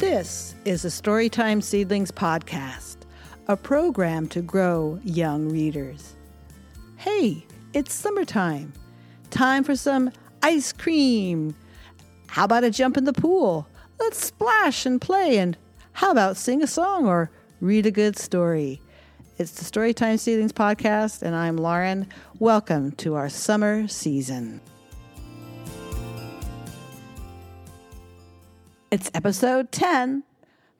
This is the Storytime Seedlings podcast, a program to grow young readers. Hey, it's summertime. Time for some ice cream. How about a jump in the pool? Let's splash and play. And how about sing a song or read a good story? It's the Storytime Seedlings podcast, and I'm Lauren. Welcome to our summer season. It's episode 10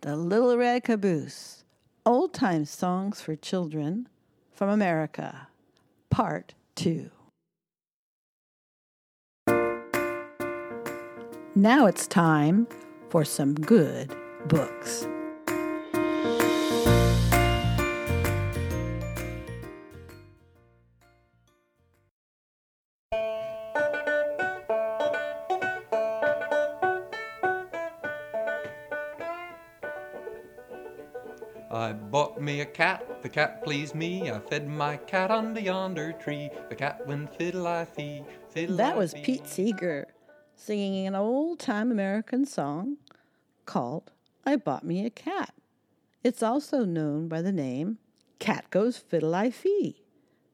The Little Red Caboose Old Time Songs for Children from America, Part 2. Now it's time for some good books. Me a cat, the cat pleased me. I fed my cat under yonder tree. The cat went fiddle-I-fee, fiddle That was Pete Seeger singing an old time American song called I Bought Me a Cat. It's also known by the name Cat Goes Fiddle I Fee,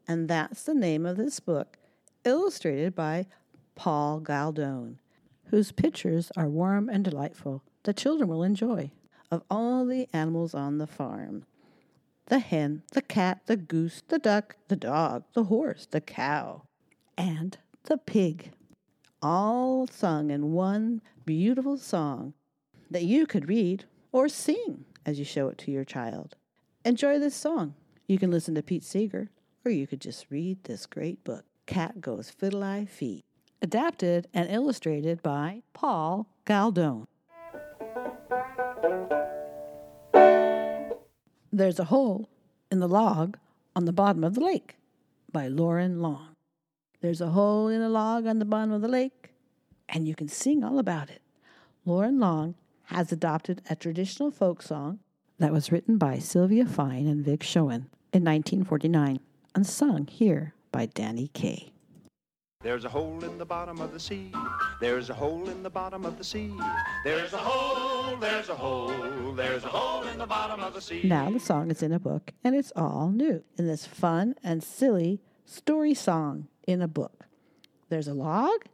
and that's the name of this book, illustrated by Paul Galdone, whose pictures are warm and delightful. The children will enjoy. Of all the animals on the farm, the hen, the cat, the goose, the duck, the dog, the horse, the cow, and the pig all sung in one beautiful song that you could read or sing as you show it to your child. Enjoy this song. You can listen to Pete Seeger, or you could just read this great book, Cat Goes Fiddle I Fee, adapted and illustrated by Paul Galdone. There's a Hole in the Log on the Bottom of the Lake by Lauren Long. There's a hole in a log on the bottom of the lake, and you can sing all about it. Lauren Long has adopted a traditional folk song that was written by Sylvia Fine and Vic Schoen in 1949 and sung here by Danny Kaye. There's a hole in the bottom of the sea. There's a hole in the bottom of the sea. There's a hole, there's a hole, there's a hole in the bottom of the sea. Now the song is in a book, and it's all new in this fun and silly story song in a book. There's a log,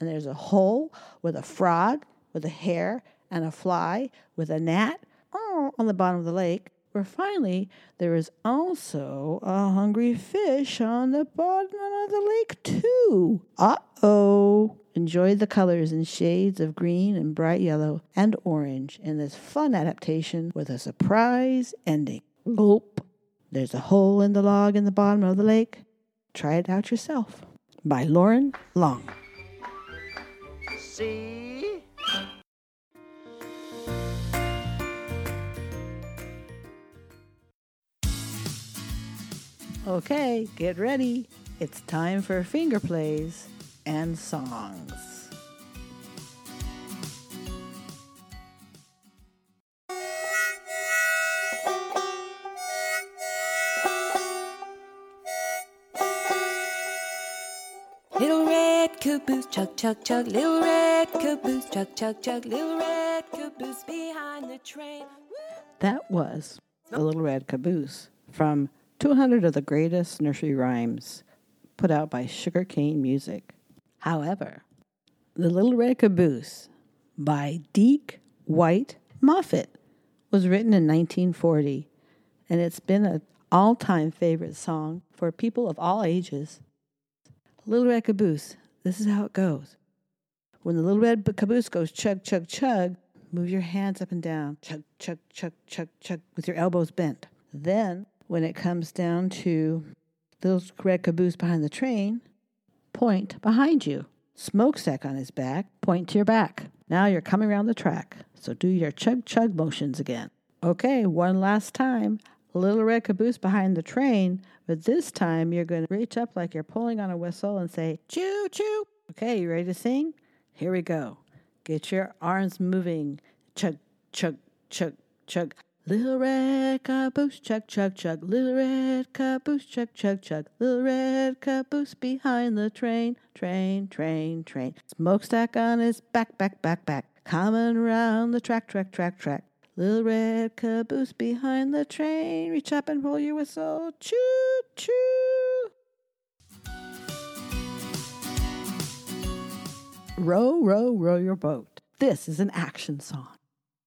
and there's a hole with a frog, with a hare, and a fly, with a gnat on the bottom of the lake, where finally there is also a hungry fish on the bottom of the lake, too. Uh oh. Enjoy the colors and shades of green and bright yellow and orange in this fun adaptation with a surprise ending. Gulp. There's a hole in the log in the bottom of the lake. Try it out yourself. By Lauren Long. See? Okay, get ready. It's time for finger plays and songs. Little red caboose, chug, chug, chug. Little red caboose, chug, chug, chug. Little red caboose behind the train. That was The Little Red Caboose from 200 of the Greatest Nursery Rhymes, put out by Sugarcane Music. However, The Little Red Caboose by Deke White Moffat was written in 1940, and it's been an all time favorite song for people of all ages. Little Red Caboose, this is how it goes. When the little red caboose goes chug, chug, chug, move your hands up and down. Chug, chug, chug, chug, chug, with your elbows bent. Then, when it comes down to little red caboose behind the train, point behind you. Smokestack on his back, point to your back. Now you're coming around the track, so do your chug, chug motions again. Okay, one last time. Little red caboose behind the train, but this time you're going to reach up like you're pulling on a whistle and say, choo choo. Okay, you ready to sing? Here we go. Get your arms moving. Chug, chug, chug, chug. Little red caboose, chug, chug, chug. Little red caboose, chug, chug, chug. Little red caboose behind the train, train, train, train. Smokestack on his back, back, back, back. coming round the track, track, track, track. Little red caboose behind the train. Reach up and pull your whistle. Choo choo. Row, row, row your boat. This is an action song.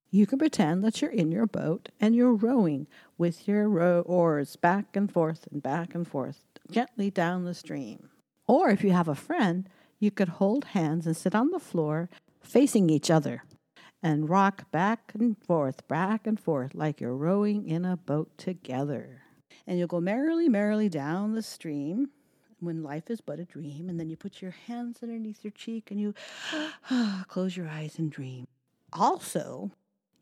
You can pretend that you're in your boat and you're rowing with your row oars back and forth and back and forth, gently down the stream. Or if you have a friend, you could hold hands and sit on the floor facing each other and rock back and forth, back and forth, like you're rowing in a boat together. And you'll go merrily, merrily down the stream when life is but a dream. And then you put your hands underneath your cheek and you close your eyes and dream. Also,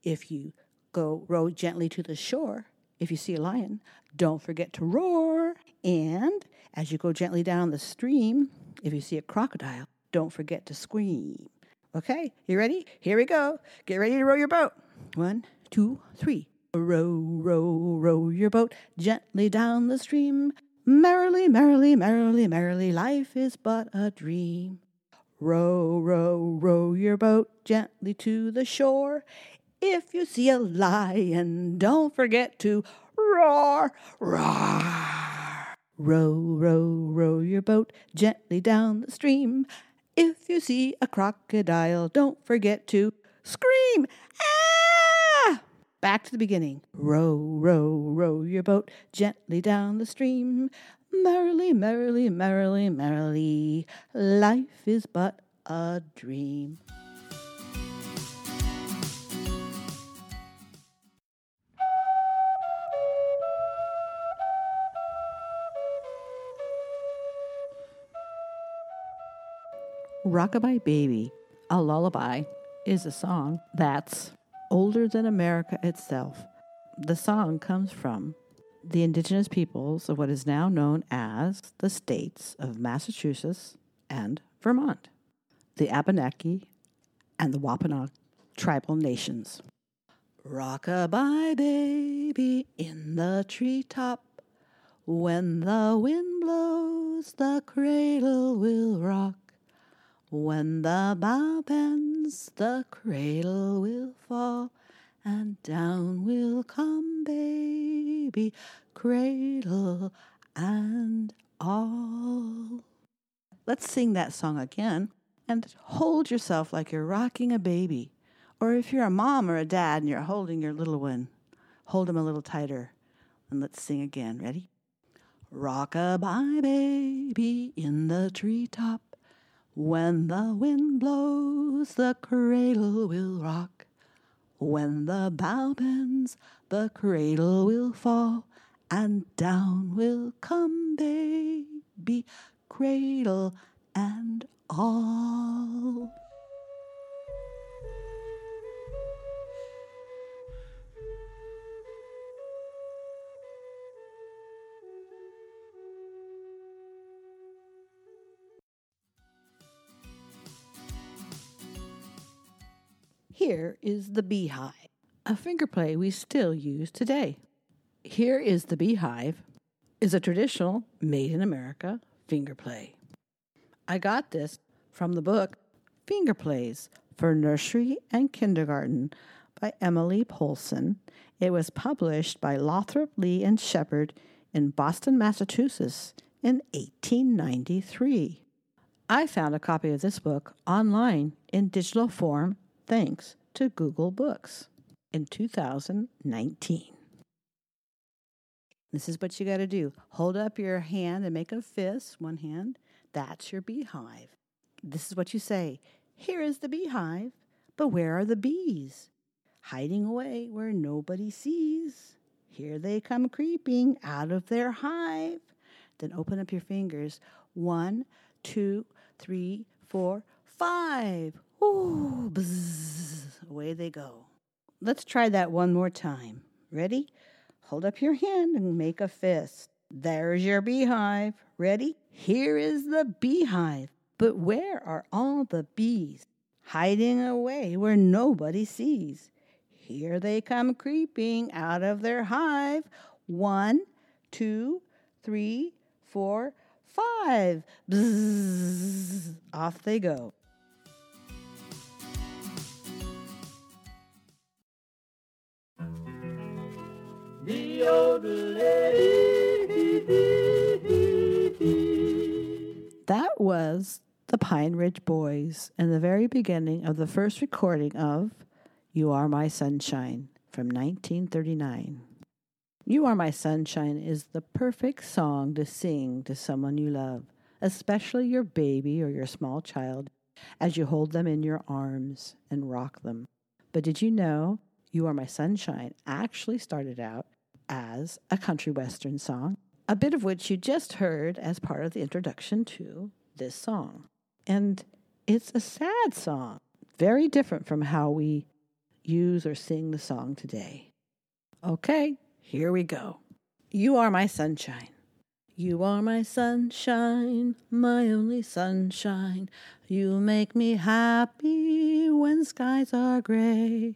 if you go row gently to the shore, if you see a lion, don't forget to roar. And as you go gently down the stream, if you see a crocodile, don't forget to scream. Okay, you ready? Here we go. Get ready to row your boat. One, two, three. Row, row, row your boat gently down the stream. Merrily, merrily, merrily, merrily, life is but a dream. Row, row, row your boat gently to the shore. If you see a lion, don't forget to roar, roar. Row, row, row your boat gently down the stream. If you see a crocodile, don't forget to scream, ah! Back to the beginning. Row, row, row your boat gently down the stream. Merrily, merrily, merrily, merrily, life is but a dream. Rockabye Baby, a lullaby, is a song that's older than America itself. The song comes from the indigenous peoples of what is now known as the states of Massachusetts and Vermont, the Abenaki and the Wampanoag tribal nations. Rockabye baby in the treetop, when the wind blows, the cradle will rock. When the bow bends, the cradle will fall, and down will come baby, cradle and all. Let's sing that song again and hold yourself like you're rocking a baby. Or if you're a mom or a dad and you're holding your little one, hold him a little tighter. And let's sing again. Ready? Rock-a-bye baby in the treetop. When the wind blows, the cradle will rock. When the bow bends, the cradle will fall, and down will come baby, cradle and all. Here is the beehive, a finger play we still use today. Here is the beehive is a traditional made in America finger play. I got this from the book Finger Plays for Nursery and Kindergarten by Emilie Poulsson. It was published by Lothrop Lee and Shepard in Boston, Massachusetts in 1893. I found a copy of this book online in digital form thanks to Google Books in 2019. This is what you got to do hold up your hand and make a fist, one hand. That's your beehive. This is what you say Here is the beehive, but where are the bees? Hiding away where nobody sees. Here they come creeping out of their hive. Then open up your fingers. One, two, three, four, five. Ooh, away they go. Let's try that one more time. Ready? Hold up your hand and make a fist. There's your beehive. Ready? Here is the beehive. But where are all the bees? Hiding away where nobody sees. Here they come creeping out of their hive. One, two, three, four, five. Bzzz, off they go. That was the Pine Ridge Boys and the very beginning of the first recording of You Are My Sunshine from 1939. You Are My Sunshine is the perfect song to sing to someone you love, especially your baby or your small child, as you hold them in your arms and rock them. But did you know You Are My Sunshine actually started out as a country western song? a bit of which you just heard as part of the introduction to this song. And it's a sad song, very different from how we use or sing the song today. Okay, here we go. You are my sunshine. You are my sunshine, my only sunshine. You make me happy when skies are gray.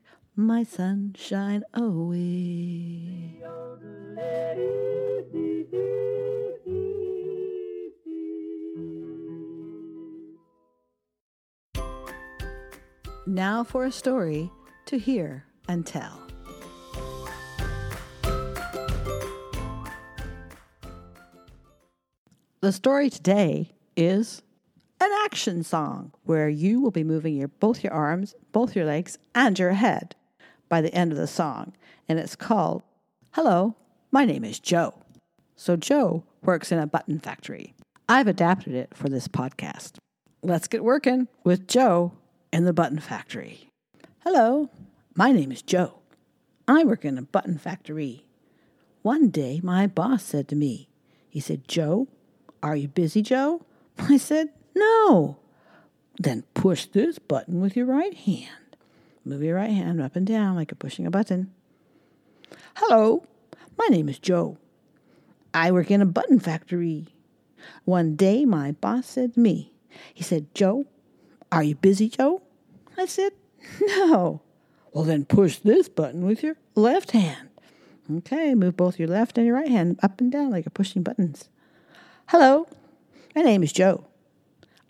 my sunshine away. Now for a story to hear and tell. The story today is an action song where you will be moving your both your arms, both your legs, and your head by the end of the song. And it's called Hello, my name is Joe. So Joe works in a button factory. I've adapted it for this podcast. Let's get working with Joe in the button factory. Hello, my name is Joe. I work in a button factory. One day, my boss said to me, he said, Joe, are you busy, Joe? I said, no. Then push this button with your right hand. Move your right hand up and down like you're pushing a button. Hello, my name is Joe. I work in a button factory. One day, my boss said to me, he said, Joe, are you busy, Joe? I said, No. Well, then push this button with your left hand. Okay, move both your left and your right hand up and down like you're pushing buttons. Hello, my name is Joe.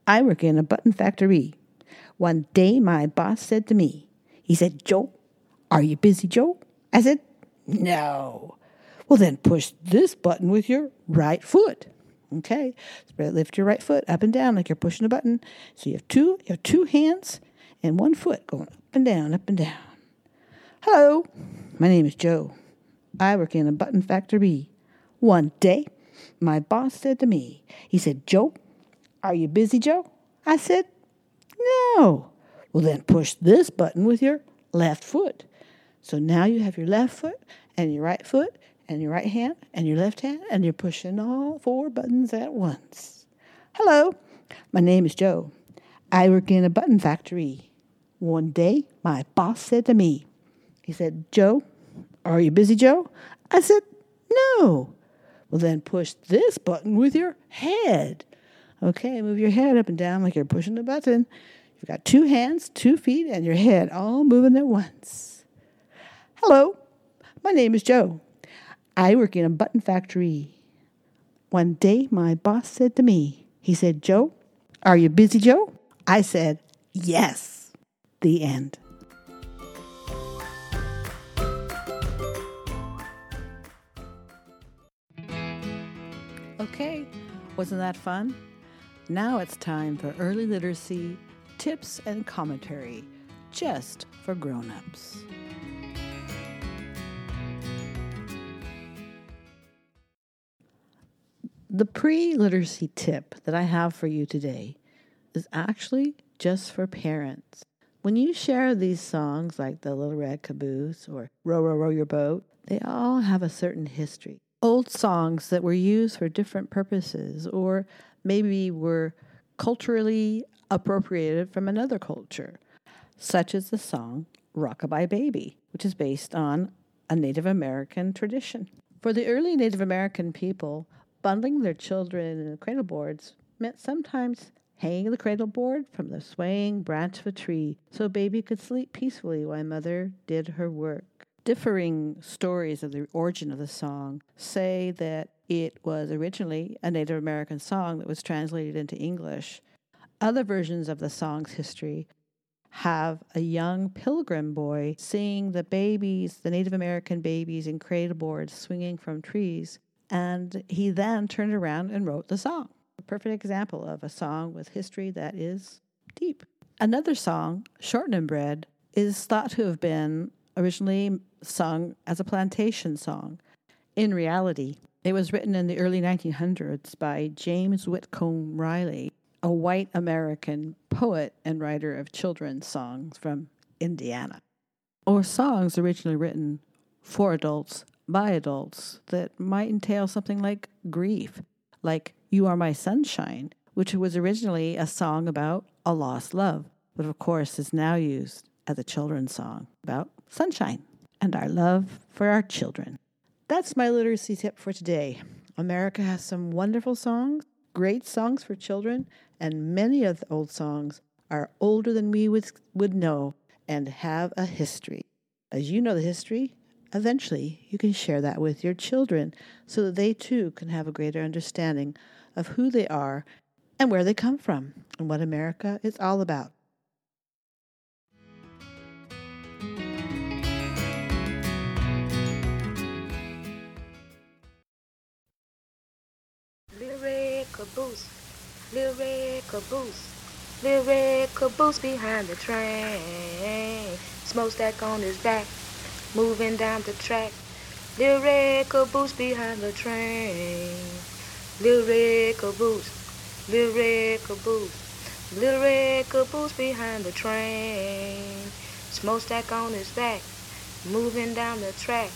I work in a button factory. One day my boss said to me, he said, Joe, are you busy, Joe? I said, No. Well, then push this button with your right foot. Okay, spread, lift your right foot up and down like you're pushing a button. So you have two, you have two hands and one foot going up and down, up and down. Hello, my name is Joe. I work in a button factory. One day, my boss said to me, he said, Joe, are you busy, Joe? I said, no. Well, then push this button with your left foot. So now you have your left foot and your right foot and your right hand and your left hand, and you're pushing all four buttons at once. Hello, my name is Joe. I work in a button factory. One day, my boss said to me, he said, Joe, are you busy, Joe? I said, no. Well, then push this button with your head. Okay, move your head up and down like you're pushing a button. You've got two hands, two feet, and your head all moving at once. Hello, my name is Joe. I work in a button factory. One day, my boss said to me, he said, Joe, are you busy, Joe? I said, yes. The end. Okay, wasn't that fun? Now it's time for early literacy tips and commentary just for grown-ups. The pre literacy tip that I have for you today is actually just for parents. When you share these songs like The Little Red Caboose or Row, Row, Row Your Boat, they all have a certain history. Old songs that were used for different purposes or maybe were culturally appropriated from another culture, such as the song Rockabye Baby, which is based on a Native American tradition. For the early Native American people, Bundling their children in cradle boards meant sometimes hanging the cradle board from the swaying branch of a tree so baby could sleep peacefully while mother did her work. Differing stories of the origin of the song say that it was originally a Native American song that was translated into English. Other versions of the song's history have a young pilgrim boy seeing the babies, the Native American babies in cradle boards swinging from trees, and he then turned around and wrote the song. A perfect example of a song with history that is deep. Another song, Shortening Bread, is thought to have been originally sung as a plantation song. In reality, it was written in the early 1900s by James Whitcomb Riley, a white American poet and writer of children's songs from Indiana, or songs originally written for adults by adults that might entail something like grief, like You Are My Sunshine, which was originally a song about a lost love, but of course is now used as a children's song about sunshine and our love for our children. That's my literacy tip for today. America has some wonderful songs, great songs for children, and many of the old songs are older than we would, would know and have a history. As you know the history, eventually you can share that with your children so that they too can have a greater understanding of who they are and where they come from and what America is all about. Lyrical boost, lyrical boost, lyrical boost behind the train. Smokestack on his back, moving down the track. Lyrical boost behind the train. Lyrical boost, lyrical boost, lyrical boost behind the train. Smokestack on his back, moving down the track.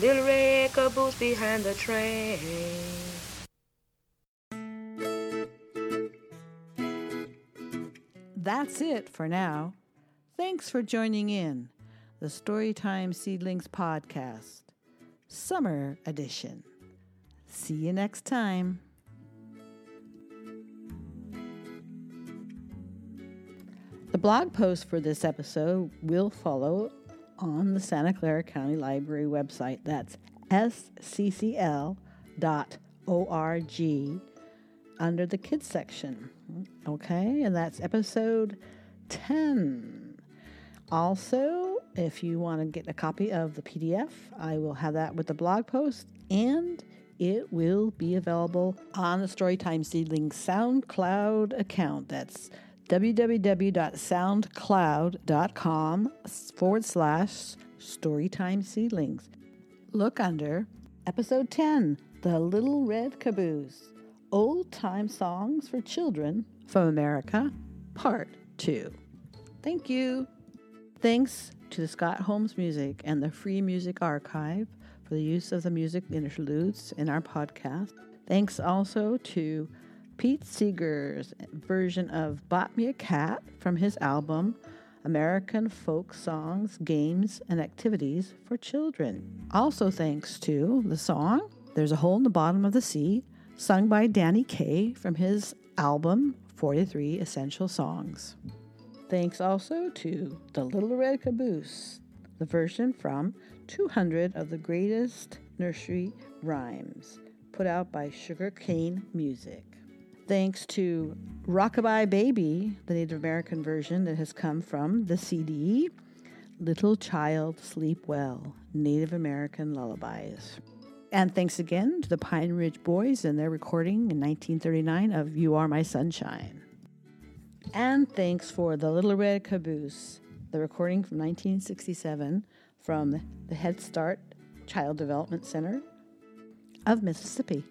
Lyrical boost behind the train. That's it for now. Thanks for joining in the Storytime Seedlings podcast, Summer Edition. See you next time. The blog post for this episode will follow on the Santa Clara County Library website. That's sccl.org under the kids section. Okay, and that's episode 10. Also, if you want to get a copy of the PDF, I will have that with the blog post and it will be available on the Storytime Seedlings SoundCloud account. That's www.soundcloud.com forward slash Storytime Seedlings. Look under episode 10 The Little Red Caboose Old Time Songs for Children from America, Part 2. Thank you. Thanks to the Scott Holmes Music and the Free Music Archive for the use of the music interludes in our podcast. Thanks also to Pete Seeger's version of Bought Me a Cat from his album American Folk Songs, Games, and Activities for Children. Also, thanks to the song There's a Hole in the Bottom of the Sea, sung by Danny Kaye from his album 43 Essential Songs. Thanks also to The Little Red Caboose, the version from 200 of the Greatest Nursery Rhymes, put out by Sugar Cane Music. Thanks to Rockabye Baby, the Native American version that has come from the CD Little Child Sleep Well Native American Lullabies. And thanks again to the Pine Ridge Boys and their recording in 1939 of You Are My Sunshine. And thanks for the Little Red Caboose, the recording from 1967 from the Head Start Child Development Center of Mississippi.